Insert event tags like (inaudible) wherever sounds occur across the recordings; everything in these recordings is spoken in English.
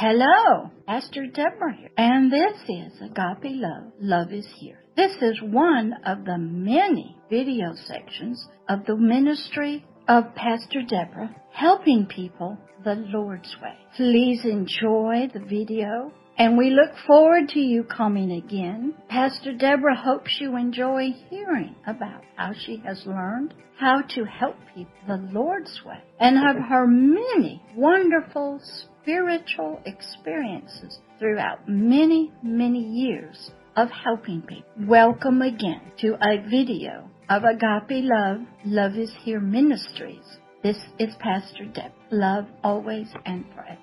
Hello, Pastor Deborah here, and this is Agape Love. Love is here. This is one of the many video sections of the ministry of Pastor Deborah helping people the Lord's way. Please enjoy the video and we look forward to you coming again. Pastor Deborah hopes you enjoy hearing about how she has learned how to help people the Lord's way and of her many wonderful spiritual experiences throughout many, many years of helping people. Welcome again to a video of Agape Love, Love is Here Ministries. This is Pastor Deb. Love always and forever.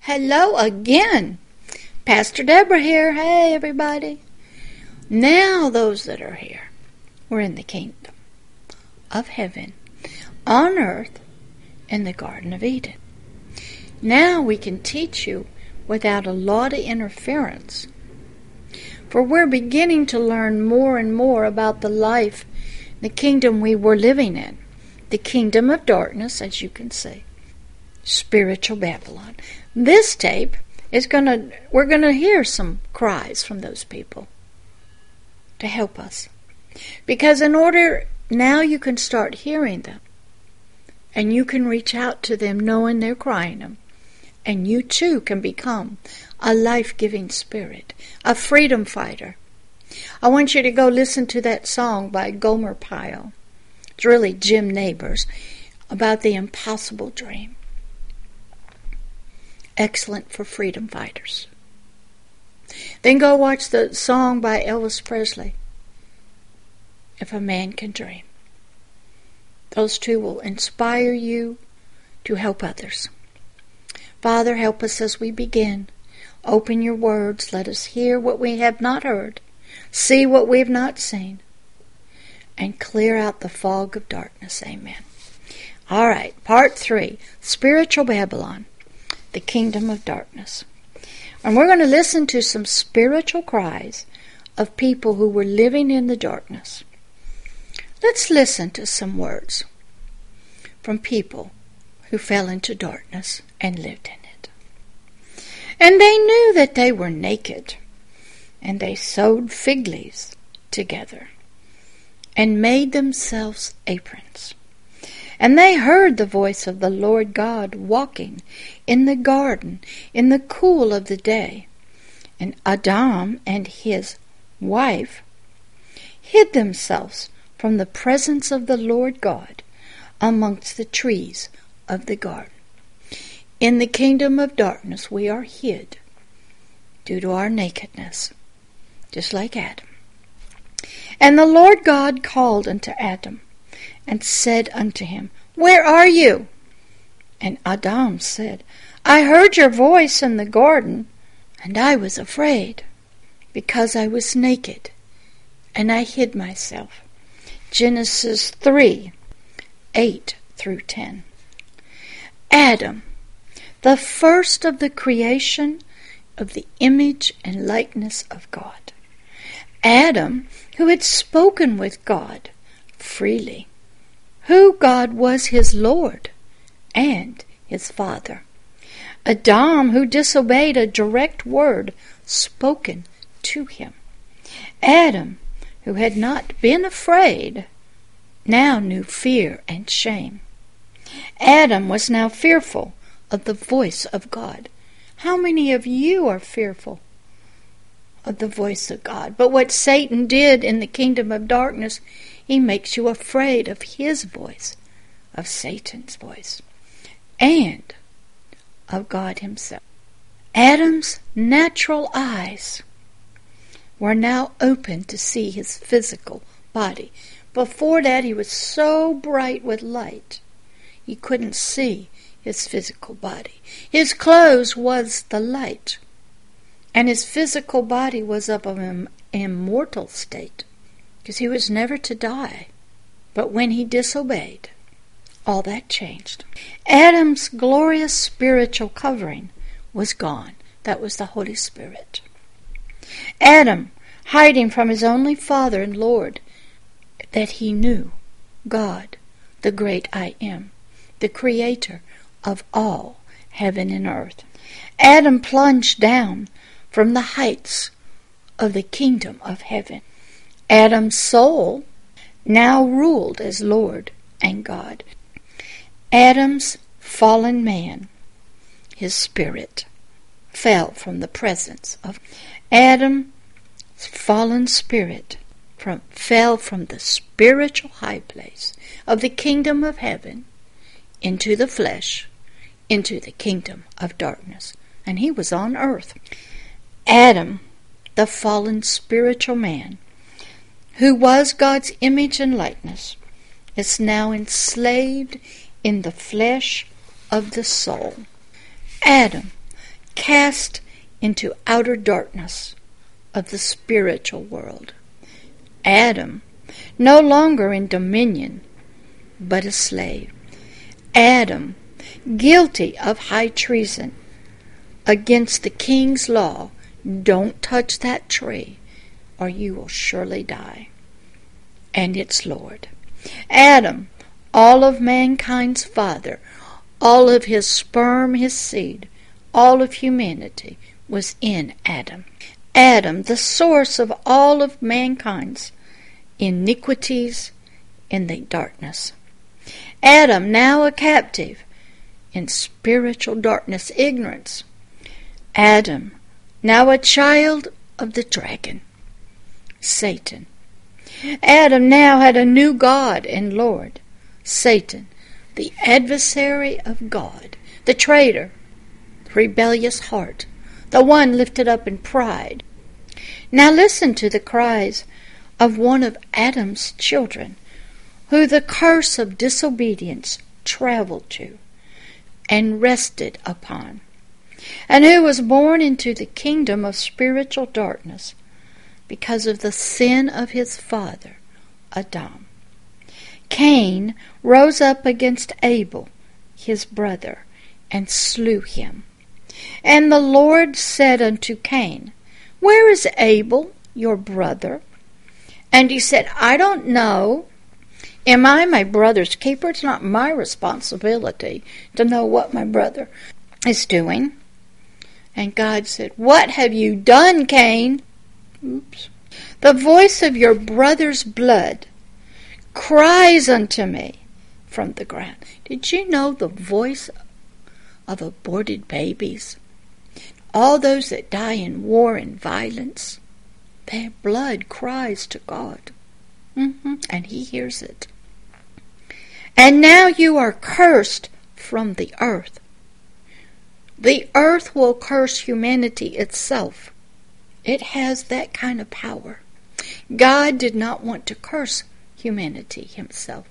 Hello again. Pastor Deborah here. Hey, everybody. Now, those that are here, we're in the kingdom of heaven, on earth, in the Garden of Eden. Now we can teach you without a lot of interference. For we're beginning to learn more and more about the life, the kingdom we were living in, the kingdom of darkness, as you can see, spiritual Babylon. This tape is going to, we're going to hear some cries from those people to help us. Because in order, now you can start hearing them. And you can reach out to them knowing they're crying them. And you too can become a life giving spirit, a freedom fighter. I want you to go listen to that song by Gomer Pyle. It's really Jim Nabors about the impossible dream excellent for freedom fighters. Then go watch the song by Elvis Presley, If a Man Can Dream. Those two will inspire you to help others. Father, help us as we begin. Open your words. Let us hear what we have not heard, see what we have not seen, and clear out the fog of darkness. Amen. All right, part three Spiritual Babylon the kingdom of darkness. And we're going to listen to some spiritual cries of people who were living in the darkness. Let's listen to some words from people who fell into darkness and lived in it. And they knew that they were naked, and they sewed fig leaves together and made themselves aprons. And they heard the voice of the Lord God walking in the garden in the cool of the day. And Adam and his wife hid themselves from the presence of the Lord God amongst the trees of the garden. In the kingdom of darkness we are hid due to our nakedness, just like Adam. And the Lord God called unto Adam and said unto him, Where are you? And Adam said, I heard your voice in the garden, and I was afraid, because I was naked, and I hid myself. Genesis 3 8 through 10. Adam, the first of the creation of the image and likeness of God. Adam, who had spoken with God freely who God was his Lord and his Father. Adam, who disobeyed a direct word spoken to him. Adam, who had not been afraid, now knew fear and shame. Adam was now fearful of the voice of God. How many of you are fearful of the voice of God? But what Satan did in the kingdom of darkness, he makes you afraid of his voice, of Satan's voice, and of God himself. Adam's natural eyes were now open to see his physical body. Before that, he was so bright with light, he couldn't see his physical body. His clothes was the light, and his physical body was of an immortal state because he was never to die. But when he disobeyed, all that changed. Adam's glorious spiritual covering was gone. That was the Holy Spirit. Adam, hiding from his only Father and Lord, that he knew God, the great I am, the Creator of all heaven and earth. Adam plunged down from the heights of the kingdom of heaven. Adam's soul now ruled as Lord and God. Adam's fallen man, his spirit, fell from the presence of Adam's fallen spirit from, fell from the spiritual high place of the kingdom of heaven into the flesh, into the kingdom of darkness. And he was on earth. Adam, the fallen spiritual man, who was God's image and likeness, is now enslaved in the flesh of the soul. Adam, cast into outer darkness of the spiritual world. Adam, no longer in dominion, but a slave. Adam, guilty of high treason against the king's law, don't touch that tree, or you will surely die. And its Lord. Adam, all of mankind's father, all of his sperm, his seed, all of humanity was in Adam. Adam, the source of all of mankind's iniquities in the darkness. Adam, now a captive in spiritual darkness, ignorance. Adam, now a child of the dragon, Satan. Adam now had a new God and Lord, Satan, the adversary of God, the traitor, the rebellious heart, the one lifted up in pride. Now listen to the cries of one of Adam's children, who the curse of disobedience traveled to and rested upon, and who was born into the kingdom of spiritual darkness because of the sin of his father, Adam. Cain rose up against Abel, his brother, and slew him. And the Lord said unto Cain, Where is Abel, your brother? And he said, I don't know. Am I my brother's keeper? It's not my responsibility to know what my brother is doing. And God said, What have you done, Cain? Oops. The voice of your brother's blood cries unto me from the ground. Did you know the voice of aborted babies? All those that die in war and violence their blood cries to God. Mm-hmm. And He hears it. And now you are cursed from the earth. The earth will curse humanity itself. It has that kind of power. God did not want to curse humanity himself.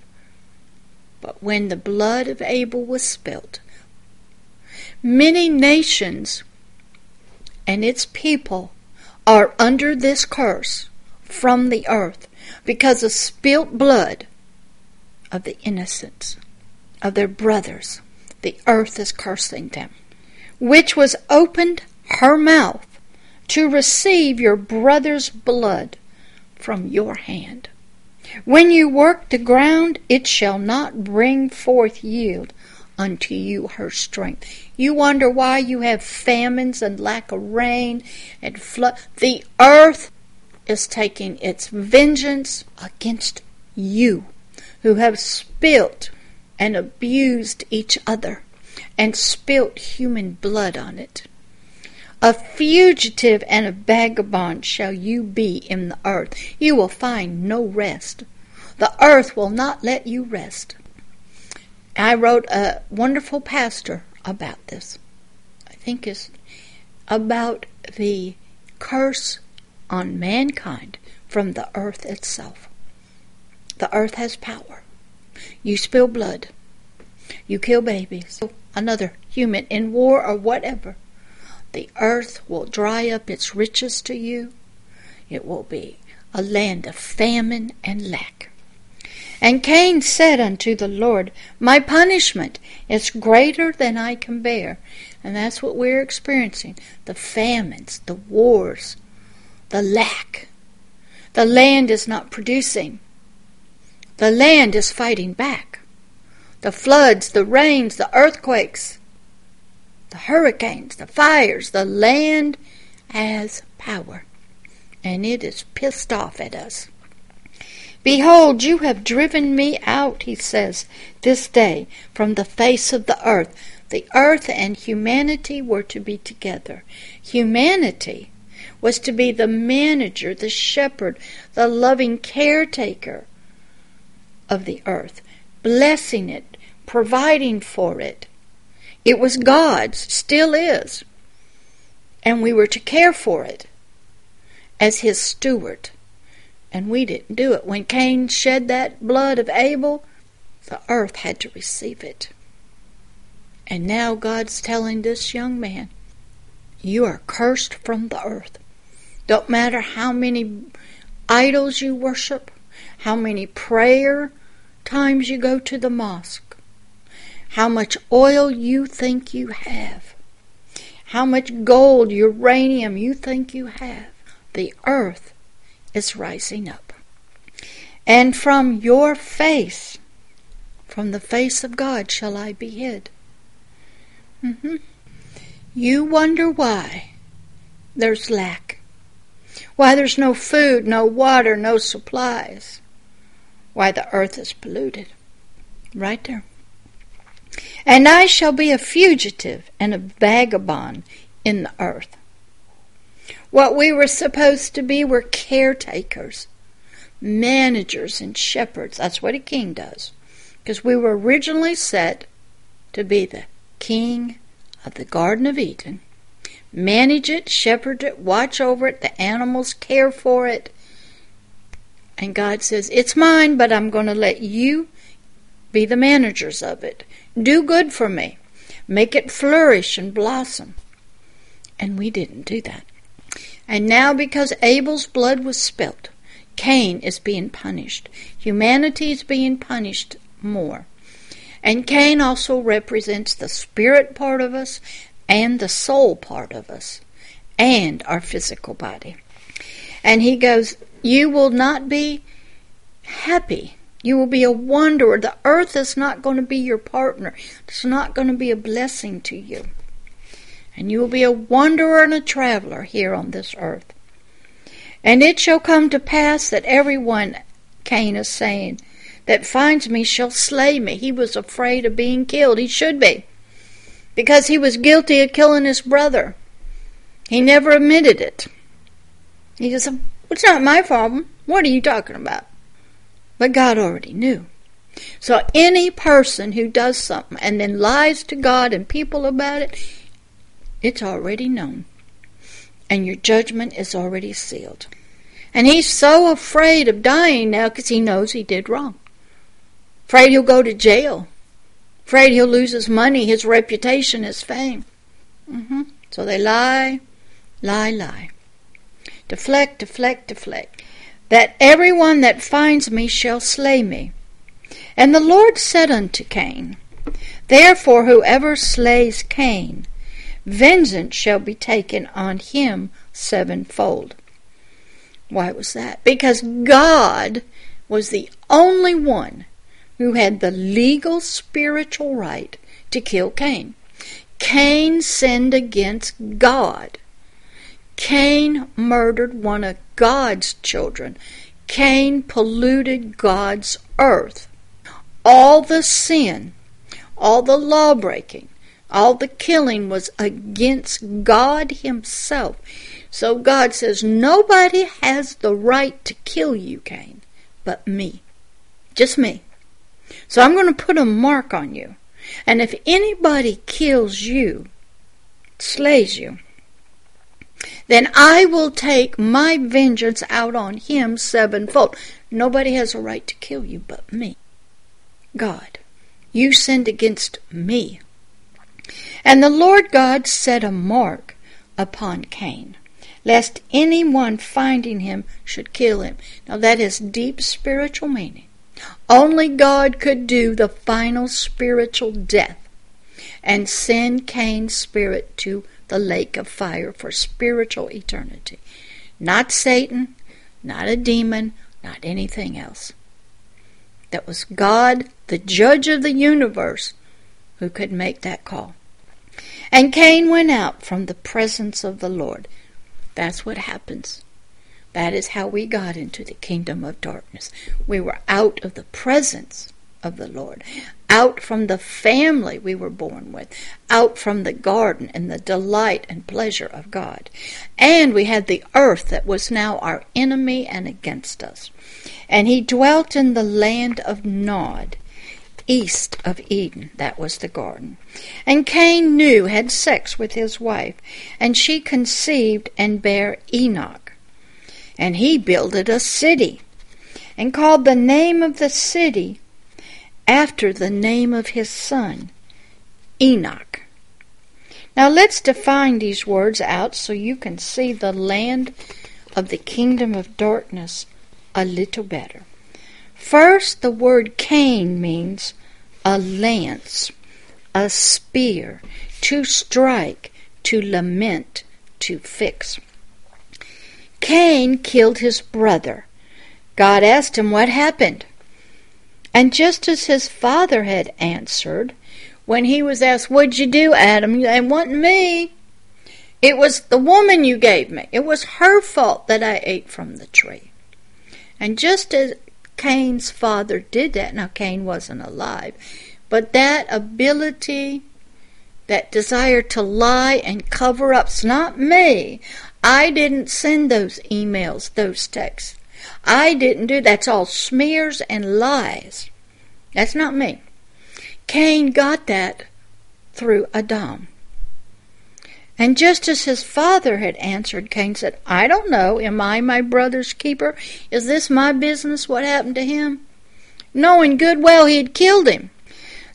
But when the blood of Abel was spilt, many nations and its people are under this curse from the earth because of spilt blood of the innocents, of their brothers. The earth is cursing them, which was opened her mouth to receive your brother's blood from your hand. When you work the ground, it shall not bring forth yield unto you her strength. You wonder why you have famines and lack of rain and flood. The earth is taking its vengeance against you who have spilt and abused each other and spilt human blood on it. A fugitive and a vagabond shall you be in the earth. You will find no rest. The earth will not let you rest. I wrote a wonderful pastor about this. I think it's about the curse on mankind from the earth itself. The earth has power. You spill blood. You kill babies. Another human in war or whatever. The earth will dry up its riches to you. It will be a land of famine and lack. And Cain said unto the Lord, My punishment is greater than I can bear. And that's what we're experiencing the famines, the wars, the lack. The land is not producing, the land is fighting back. The floods, the rains, the earthquakes. The hurricanes, the fires, the land has power, and it is pissed off at us. Behold, you have driven me out, he says, this day from the face of the earth. The earth and humanity were to be together. Humanity was to be the manager, the shepherd, the loving caretaker of the earth, blessing it, providing for it. It was God's, still is. And we were to care for it as his steward. And we didn't do it. When Cain shed that blood of Abel, the earth had to receive it. And now God's telling this young man, You are cursed from the earth. Don't matter how many idols you worship, how many prayer times you go to the mosque, how much oil you think you have, how much gold, uranium you think you have. The earth is rising up. And from your face, from the face of God, shall I be hid. Mm-hmm. You wonder why there's lack, why there's no food, no water, no supplies, why the earth is polluted. Right there. And I shall be a fugitive and a vagabond in the earth. What we were supposed to be were caretakers, managers, and shepherds. That's what a king does. Because we were originally set to be the king of the Garden of Eden. Manage it, shepherd it, watch over it, the animals care for it. And God says, It's mine, but I'm going to let you be the managers of it. Do good for me. Make it flourish and blossom. And we didn't do that. And now, because Abel's blood was spilt, Cain is being punished. Humanity is being punished more. And Cain also represents the spirit part of us and the soul part of us and our physical body. And he goes, You will not be happy. You will be a wanderer. The earth is not going to be your partner, it's not going to be a blessing to you and you will be a wanderer and a traveler here on this earth. And it shall come to pass that every one, Cain is saying, that finds me shall slay me. He was afraid of being killed. He should be, because he was guilty of killing his brother. He never admitted it. He just said, It's not my problem. What are you talking about? But God already knew. So any person who does something and then lies to God and people about it, it's already known. And your judgment is already sealed. And he's so afraid of dying now because he knows he did wrong. Afraid he'll go to jail. Afraid he'll lose his money, his reputation, his fame. Mm-hmm. So they lie, lie, lie. Deflect, deflect, deflect. That every one that finds me shall slay me. And the Lord said unto Cain, Therefore whoever slays Cain, vengeance shall be taken on him sevenfold. Why was that? Because God was the only one who had the legal spiritual right to kill Cain. Cain sinned against God. Cain murdered one of God's children. Cain polluted God's earth. All the sin, all the law breaking, all the killing was against God Himself. So God says, Nobody has the right to kill you, Cain, but me. Just me. So I'm going to put a mark on you. And if anybody kills you, slays you, then I will take my vengeance out on him sevenfold. Nobody has a right to kill you but me. God, you sinned against me. And the Lord God set a mark upon Cain, lest any one finding him should kill him. Now that has deep spiritual meaning. Only God could do the final spiritual death and send Cain's spirit to the lake of fire for spiritual eternity. Not Satan, not a demon, not anything else. That was God, the judge of the universe, who could make that call. And Cain went out from the presence of the Lord. That's what happens. That is how we got into the kingdom of darkness. We were out of the presence of the Lord, out from the family we were born with, out from the garden and the delight and pleasure of God. And we had the earth that was now our enemy and against us. And he dwelt in the land of Nod, east of Eden. That was the garden. And Cain knew, had sex with his wife, and she conceived and bare Enoch. And he builded a city, and called the name of the city after the name of his son, Enoch. Now let's define these words out so you can see the land of the kingdom of darkness a little better. First, the word Cain means a lance, a spear, to strike, to lament, to fix. Cain killed his brother. God asked him what happened. And just as his father had answered, when he was asked, What'd you do, Adam? It wasn't me. It was the woman you gave me. It was her fault that I ate from the tree. And just as Cain's father did that, now Cain wasn't alive, but that ability, that desire to lie and cover up, up's not me. I didn't send those emails, those texts. I didn't do that's all smears and lies. That's not me. Cain got that through Adam. And just as his father had answered, Cain said, I don't know. Am I my brother's keeper? Is this my business what happened to him? Knowing good well he had killed him.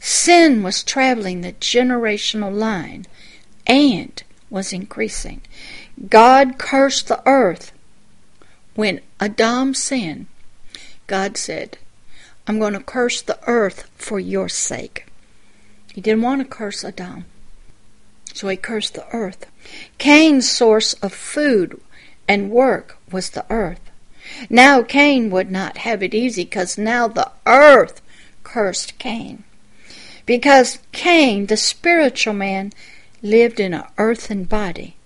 Sin was traveling the generational line and was increasing. God cursed the earth. When Adam sinned, God said, I'm going to curse the earth for your sake. He didn't want to curse Adam. So he cursed the earth. Cain's source of food and work was the earth. Now Cain would not have it easy because now the earth cursed Cain. Because Cain, the spiritual man, lived in an earthen body.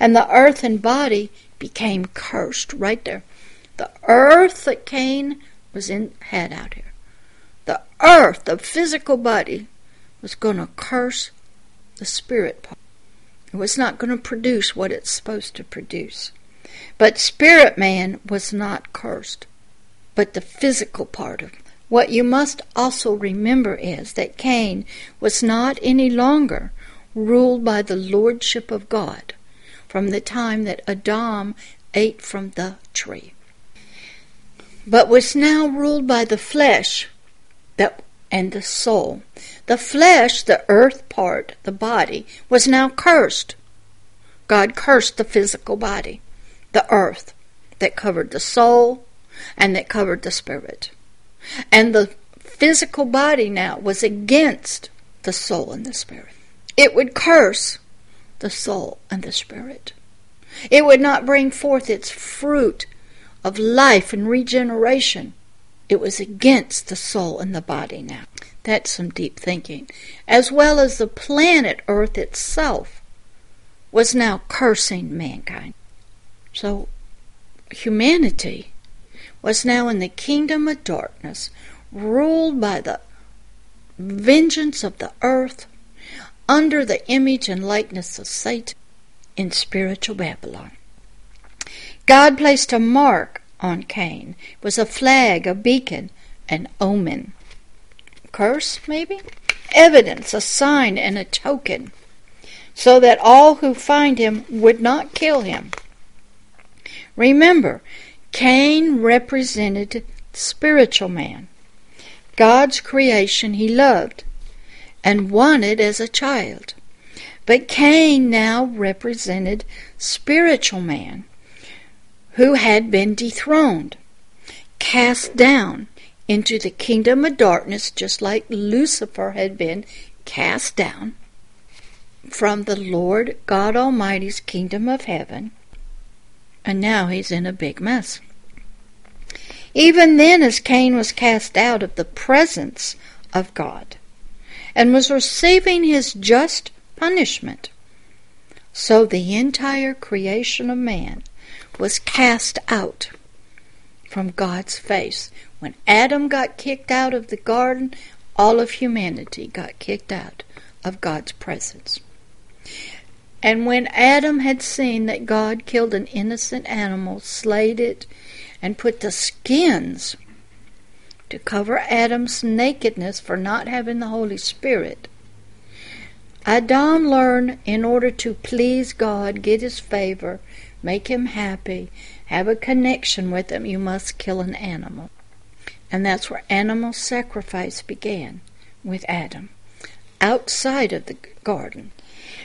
And the earthen body became cursed right there. The earth that Cain was in had out here. The earth, the physical body, was going to curse the spirit part. It was not going to produce what it's supposed to produce. But spirit man was not cursed, but the physical part of. What you must also remember is that Cain was not any longer ruled by the lordship of God from the time that Adam ate from the tree, but was now ruled by the flesh that and the soul. The flesh, the earth part, the body, was now cursed. God cursed the physical body, the earth, that covered the soul and that covered the spirit. And the physical body now was against the soul and the spirit. It would curse the soul and the spirit. It would not bring forth its fruit of life and regeneration it was against the soul and the body now. That's some deep thinking. As well as the planet Earth itself was now cursing mankind. So humanity was now in the kingdom of darkness, ruled by the vengeance of the earth, under the image and likeness of Satan in spiritual Babylon. God placed a mark on Cain it was a flag, a beacon, an omen. Curse, maybe? Evidence, a sign, and a token, so that all who find him would not kill him. Remember, Cain represented spiritual man, God's creation he loved and wanted as a child. But Cain now represented spiritual man, who had been dethroned, cast down into the kingdom of darkness, just like Lucifer had been cast down from the Lord God Almighty's kingdom of heaven, and now he's in a big mess. Even then, as Cain was cast out of the presence of God and was receiving his just punishment, So the entire creation of man was cast out from God's face. When Adam got kicked out of the garden, all of humanity got kicked out of God's presence. And when Adam had seen that God killed an innocent animal, slayed it, and put the skins to cover Adam's nakedness for not having the Holy Spirit, Adam learned in order to please God, get his favor, make him happy, have a connection with him, you must kill an animal. And that's where animal sacrifice began with Adam, outside of the garden.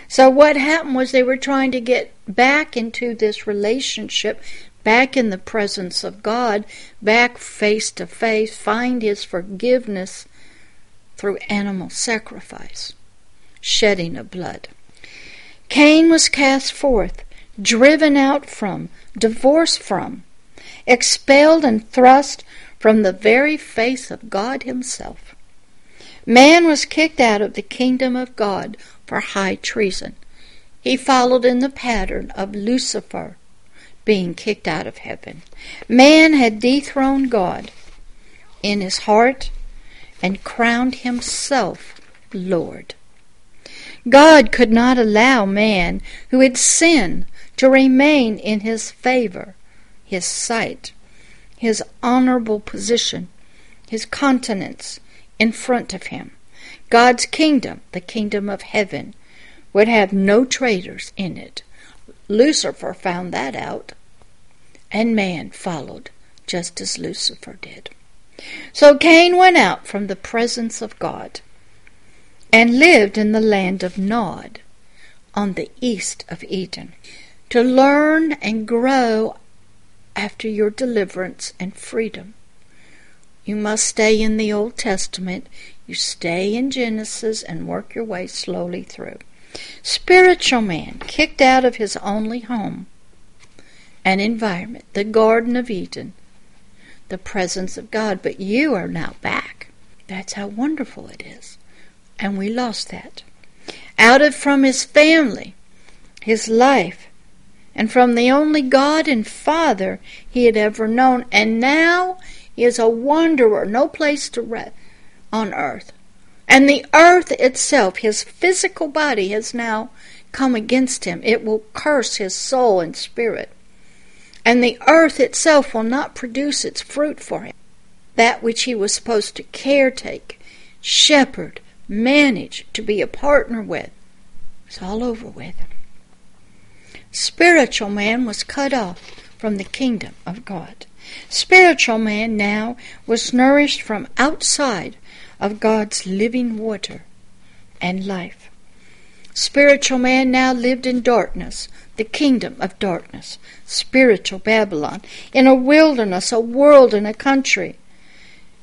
So what happened was they were trying to get back into this relationship, back in the presence of God, back face to face, find his forgiveness through animal sacrifice shedding of blood. Cain was cast forth, driven out from, divorced from, expelled and thrust from the very face of God Himself. Man was kicked out of the kingdom of God for high treason. He followed in the pattern of Lucifer being kicked out of heaven. Man had dethroned God in his heart and crowned himself Lord. God could not allow man who had sinned to remain in his favor, his sight, his honorable position, his countenance in front of him. God's kingdom, the kingdom of heaven, would have no traitors in it. Lucifer found that out, and man followed just as Lucifer did. So Cain went out from the presence of God and lived in the land of Nod on the east of Eden. To learn and grow after your deliverance and freedom, you must stay in the Old Testament. You stay in Genesis and work your way slowly through. Spiritual man, kicked out of his only home and environment, the Garden of Eden, the presence of God, but you are now back. That's how wonderful it is and we lost that. Out of from his family, his life, and from the only God and Father he had ever known, and now he is a wanderer, no place to rest on earth. And the earth itself, his physical body, has now come against him. It will curse his soul and spirit. And the earth itself will not produce its fruit for him. That which he was supposed to caretake, shepherd, manage to be a partner with, is all over with. Spiritual man was cut off from the kingdom of God. Spiritual man now was nourished from outside of God's living water and life. Spiritual man now lived in darkness, the kingdom of darkness, spiritual Babylon, in a wilderness, a world, and a country,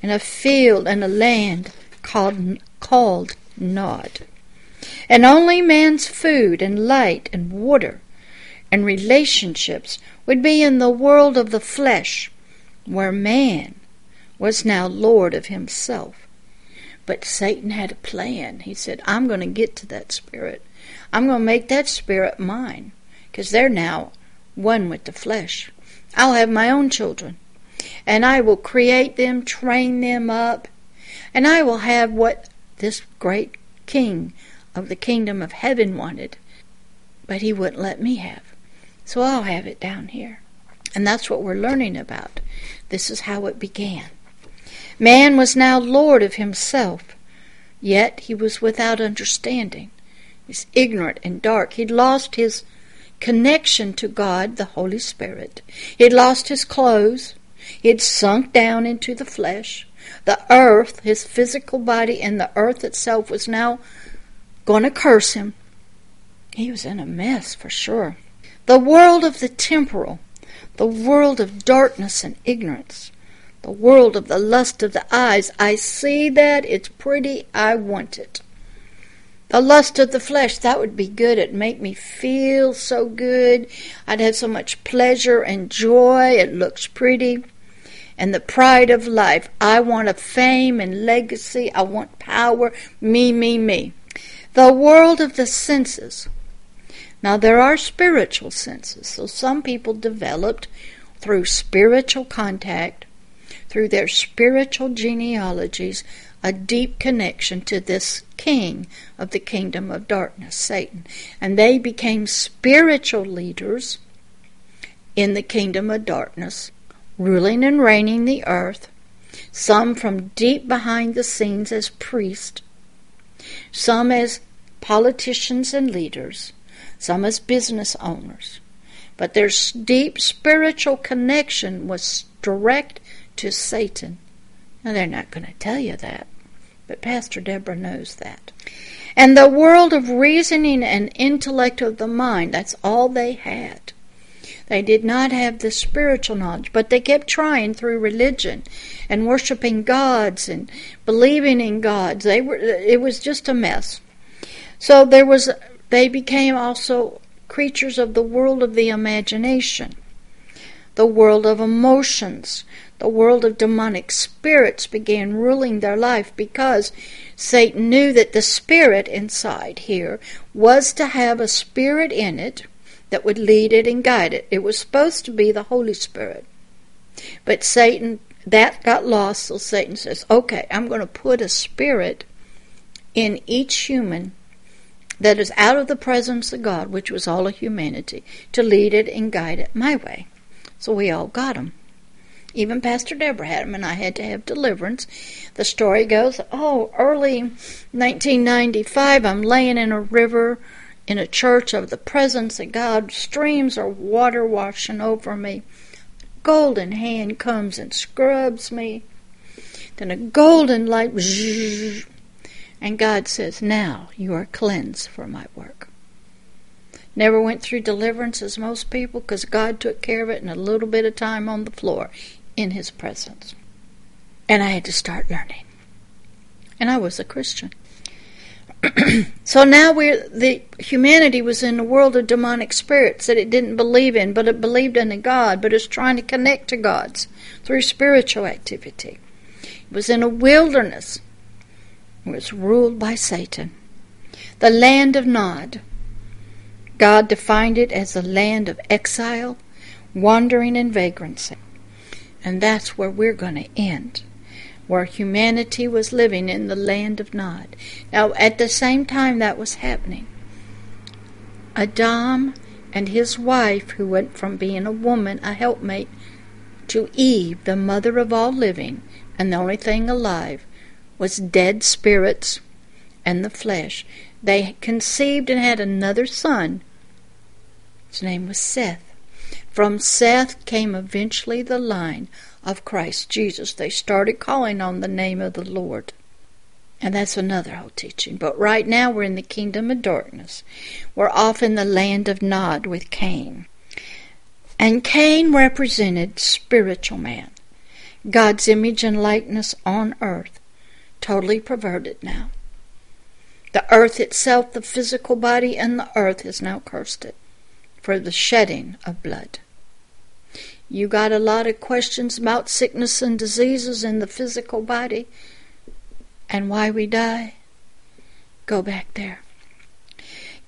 in a field and a land called called Nod. And only man's food and light and water and relationships would be in the world of the flesh, where man was now Lord of himself. But Satan had a plan. He said, I'm going to get to that spirit. I'm going to make that spirit mine, because they're now one with the flesh. I'll have my own children, and I will create them, train them up, and I will have what this great king of the kingdom of heaven wanted, but he wouldn't let me have. So I'll have it down here. And that's what we're learning about. This is how it began. Man was now Lord of himself, yet he was without understanding. He's ignorant and dark. He'd lost his connection to God, the Holy Spirit. He'd lost his clothes. He'd sunk down into the flesh. The earth, his physical body, and the earth itself was now going to curse him. He was in a mess for sure. The world of the temporal, the world of darkness and ignorance, the world of the lust of the eyes. I see that, it's pretty, I want it. The lust of the flesh, that would be good. It'd make me feel so good. I'd have so much pleasure and joy. It looks pretty and the pride of life. I want a fame and legacy. I want power. Me, me, me. The world of the senses. Now, there are spiritual senses. So, some people developed through spiritual contact, through their spiritual genealogies, a deep connection to this king of the kingdom of darkness, Satan. And they became spiritual leaders in the kingdom of darkness, ruling and reigning the earth, some from deep behind the scenes as priests, some as politicians and leaders, some as business owners. But their deep spiritual connection was direct to Satan. Now, they're not going to tell you that, but Pastor Deborah knows that. And the world of reasoning and intellect of the mind, that's all they had. They did not have the spiritual knowledge, but they kept trying through religion and worshiping gods and believing in gods. They were it was just a mess. So there was they became also creatures of the world of the imagination, the world of emotions, the world of demonic spirits began ruling their life because Satan knew that the spirit inside here was to have a spirit in it that would lead it and guide it. It was supposed to be the Holy Spirit. But Satan, that got lost, so Satan says, okay, I'm going to put a spirit in each human that is out of the presence of God, which was all of humanity, to lead it and guide it my way. So we all got them. Even Pastor Deborah had them, and I had to have deliverance. The story goes, oh, early 1995, I'm laying in a river in a church of the presence of God. Streams of water washing over me. Golden hand comes and scrubs me. Then a golden light, and God says, Now you are cleansed for my work. Never went through deliverance as most people because God took care of it in a little bit of time on the floor in his presence. And I had to start learning. And I was a Christian. (clears throat) so now we're the humanity was in a world of demonic spirits that it didn't believe in, but it believed in a God, but it's trying to connect to gods through spiritual activity. It was in a wilderness. It was ruled by Satan. The land of Nod. God defined it as a land of exile, wandering, and vagrancy. And that's where we're going to end, where humanity was living in the land of Nod. Now, at the same time that was happening, Adam and his wife, who went from being a woman, a helpmate, to Eve, the mother of all living, and the only thing alive, was dead spirits and the flesh. They conceived and had another son. Name was Seth. From Seth came eventually the line of Christ Jesus. They started calling on the name of the Lord. And that's another whole teaching. But right now we're in the kingdom of darkness. We're off in the land of Nod with Cain. And Cain represented spiritual man, God's image and likeness on earth, totally perverted now. The earth itself, the physical body, and the earth has now cursed it for the shedding of blood. You got a lot of questions about sickness and diseases in the physical body and why we die? Go back there.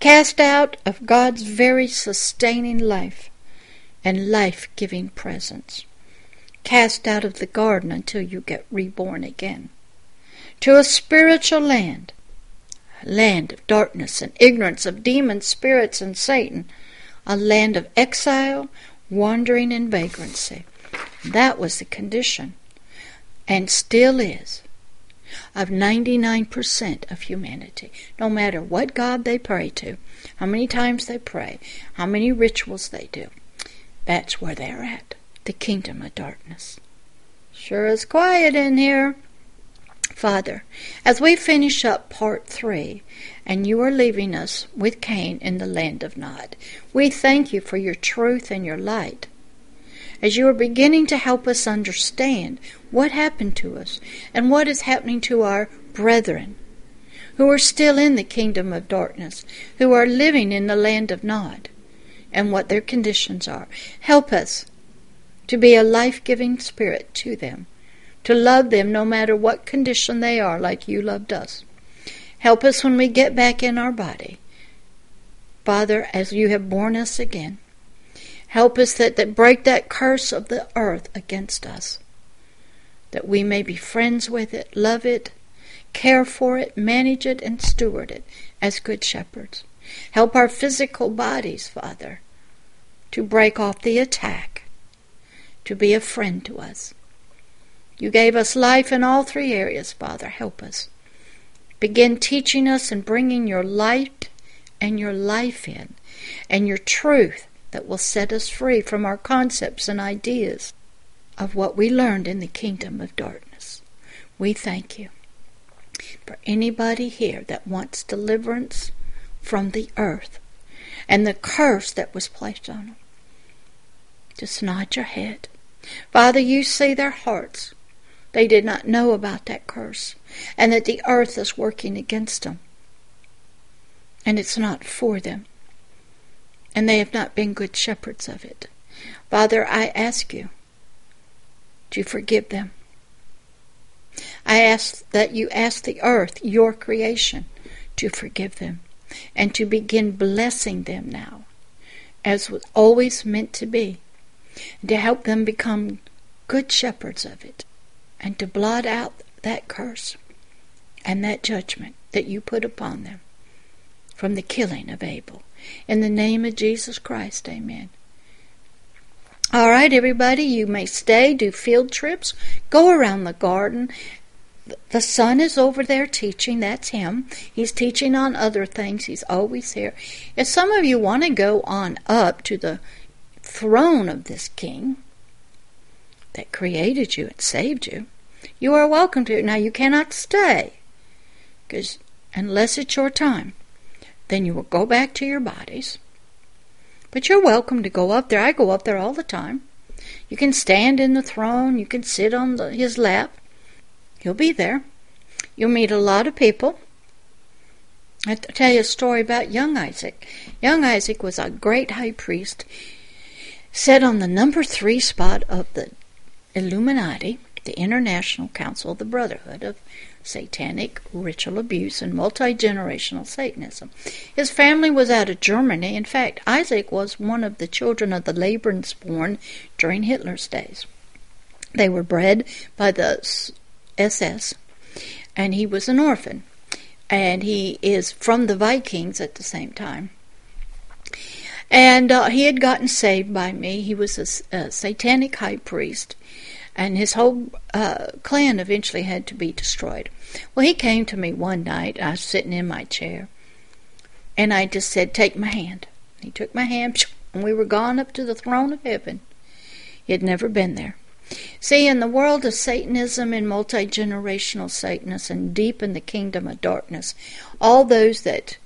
Cast out of God's very sustaining life and life giving presence. Cast out of the garden until you get reborn again. To a spiritual land, a land of darkness and ignorance of demons, spirits, and Satan, a land of exile wandering in vagrancy. That was the condition, and still is, of 99% of humanity. No matter what God they pray to, how many times they pray, how many rituals they do, that's where they're at the kingdom of darkness. Sure is quiet in here. Father, as we finish up part three, and you are leaving us with Cain in the land of Nod, we thank you for your truth and your light. As you are beginning to help us understand what happened to us and what is happening to our brethren who are still in the kingdom of darkness, who are living in the land of Nod, and what their conditions are. Help us to be a life giving spirit to them to love them no matter what condition they are, like you loved us. Help us when we get back in our body Father, as you have borne us again. Help us that, that break that curse of the earth against us, that we may be friends with it, love it, care for it, manage it, and steward it as good shepherds. Help our physical bodies, Father, to break off the attack, to be a friend to us. You gave us life in all three areas, Father. Help us. Begin teaching us and bringing your light and your life in, and your truth that will set us free from our concepts and ideas of what we learned in the kingdom of darkness. We thank you. For anybody here that wants deliverance from the earth and the curse that was placed on them, just nod your head. Father, you see their hearts. They did not know about that curse and that the earth is working against them. And it's not for them and they have not been good shepherds of it. Father, I ask you to forgive them. I ask that you ask the earth, your creation, to forgive them and to begin blessing them now, as was always meant to be, and to help them become good shepherds of it, and to blot out that curse and that judgment that you put upon them from the killing of Abel. In the name of Jesus Christ, amen. All right, everybody, you may stay, do field trips, go around the garden. The son is over there teaching. That's him. He's teaching on other things. He's always here. If some of you want to go on up to the throne of this king that created you and saved you, you are welcome to. Now, you cannot stay because unless it's your time. Then you will go back to your bodies. But you're welcome to go up there. I go up there all the time. You can stand in the throne. You can sit on the, his lap. He'll be there. You'll meet a lot of people. I'll tell you a story about young Isaac. Young Isaac was a great high priest, sat on the number three spot of the Illuminati, the International Council of the Brotherhood of satanic ritual abuse and multi generational Satanism. His family was out of Germany. In fact, Isaac was one of the children of the Lebensborn during Hitler's days. They were bred by the SS, and he was an orphan. And he is from the Vikings at the same time. And uh, he had gotten saved by me. He was a, a satanic high priest and his whole uh, clan eventually had to be destroyed. Well, he came to me one night. I was sitting in my chair, and I just said, Take my hand. He took my hand, (laughs) and we were gone up to the throne of heaven. He had never been there. See, in the world of Satanism and multi generational Satanists and deep in the kingdom of darkness, all those that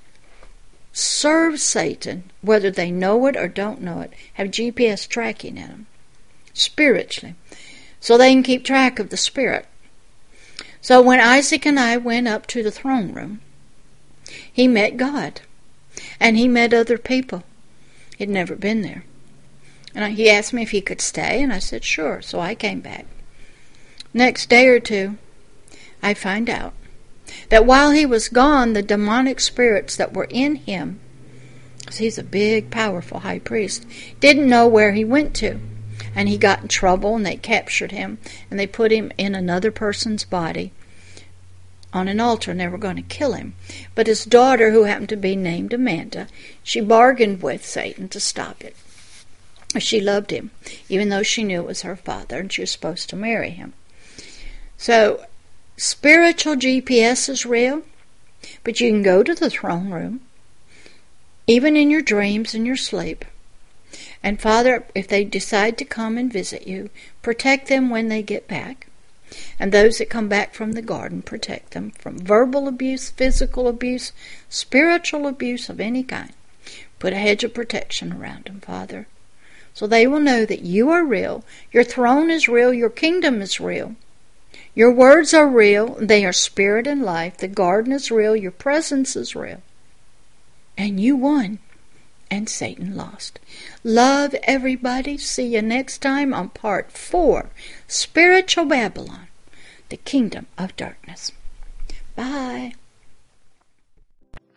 serve Satan, whether they know it or don't know it, have GPS tracking in them spiritually so they can keep track of the Spirit. So when Isaac and I went up to the throne room, he met God and he met other people. He'd never been there. And he asked me if he could stay, and I said sure. So I came back. Next day or two, I find out that while he was gone, the demonic spirits that were in him, because he's a big, powerful high priest, didn't know where he went to and he got in trouble and they captured him and they put him in another person's body on an altar and they were going to kill him. But his daughter, who happened to be named Amanda, she bargained with Satan to stop it. She loved him, even though she knew it was her father and she was supposed to marry him. So, spiritual GPS is real, but you can go to the throne room, even in your dreams and your sleep, and Father, if they decide to come and visit you, protect them when they get back. And those that come back from the garden, protect them from verbal abuse, physical abuse, spiritual abuse of any kind. Put a hedge of protection around them, Father, so they will know that you are real, your throne is real, your kingdom is real. Your words are real, they are spirit and life. The garden is real, your presence is real. And you won and Satan lost. Love everybody. See you next time on part four Spiritual Babylon, the Kingdom of Darkness. Bye.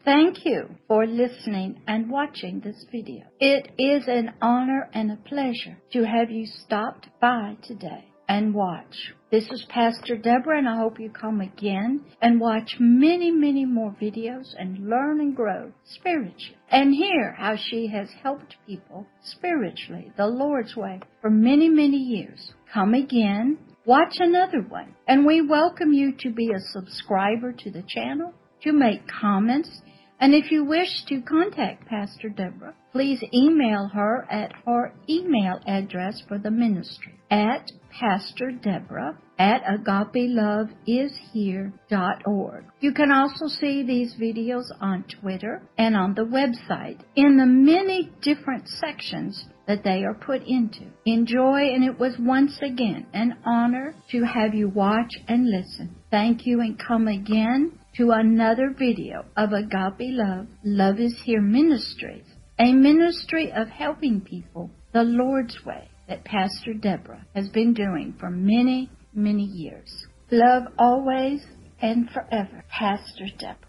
Thank you for listening and watching this video. It is an honor and a pleasure to have you stopped by today and watch. This is Pastor Deborah, and I hope you come again and watch many, many more videos and learn and grow spiritually and hear how she has helped people spiritually the Lord's way for many, many years. Come again, watch another one, and we welcome you to be a subscriber to the channel, to make comments, and if you wish to contact Pastor Deborah, please email her at her email address for the ministry at Pastor Deborah at agapeloveishere.org. You can also see these videos on Twitter and on the website in the many different sections that they are put into. Enjoy, and it was once again an honor to have you watch and listen. Thank you, and come again to another video of Agape Love, Love is Here Ministries, a ministry of helping people the Lord's way that Pastor Deborah has been doing for many, many years. Love always and forever, Pastor Deborah.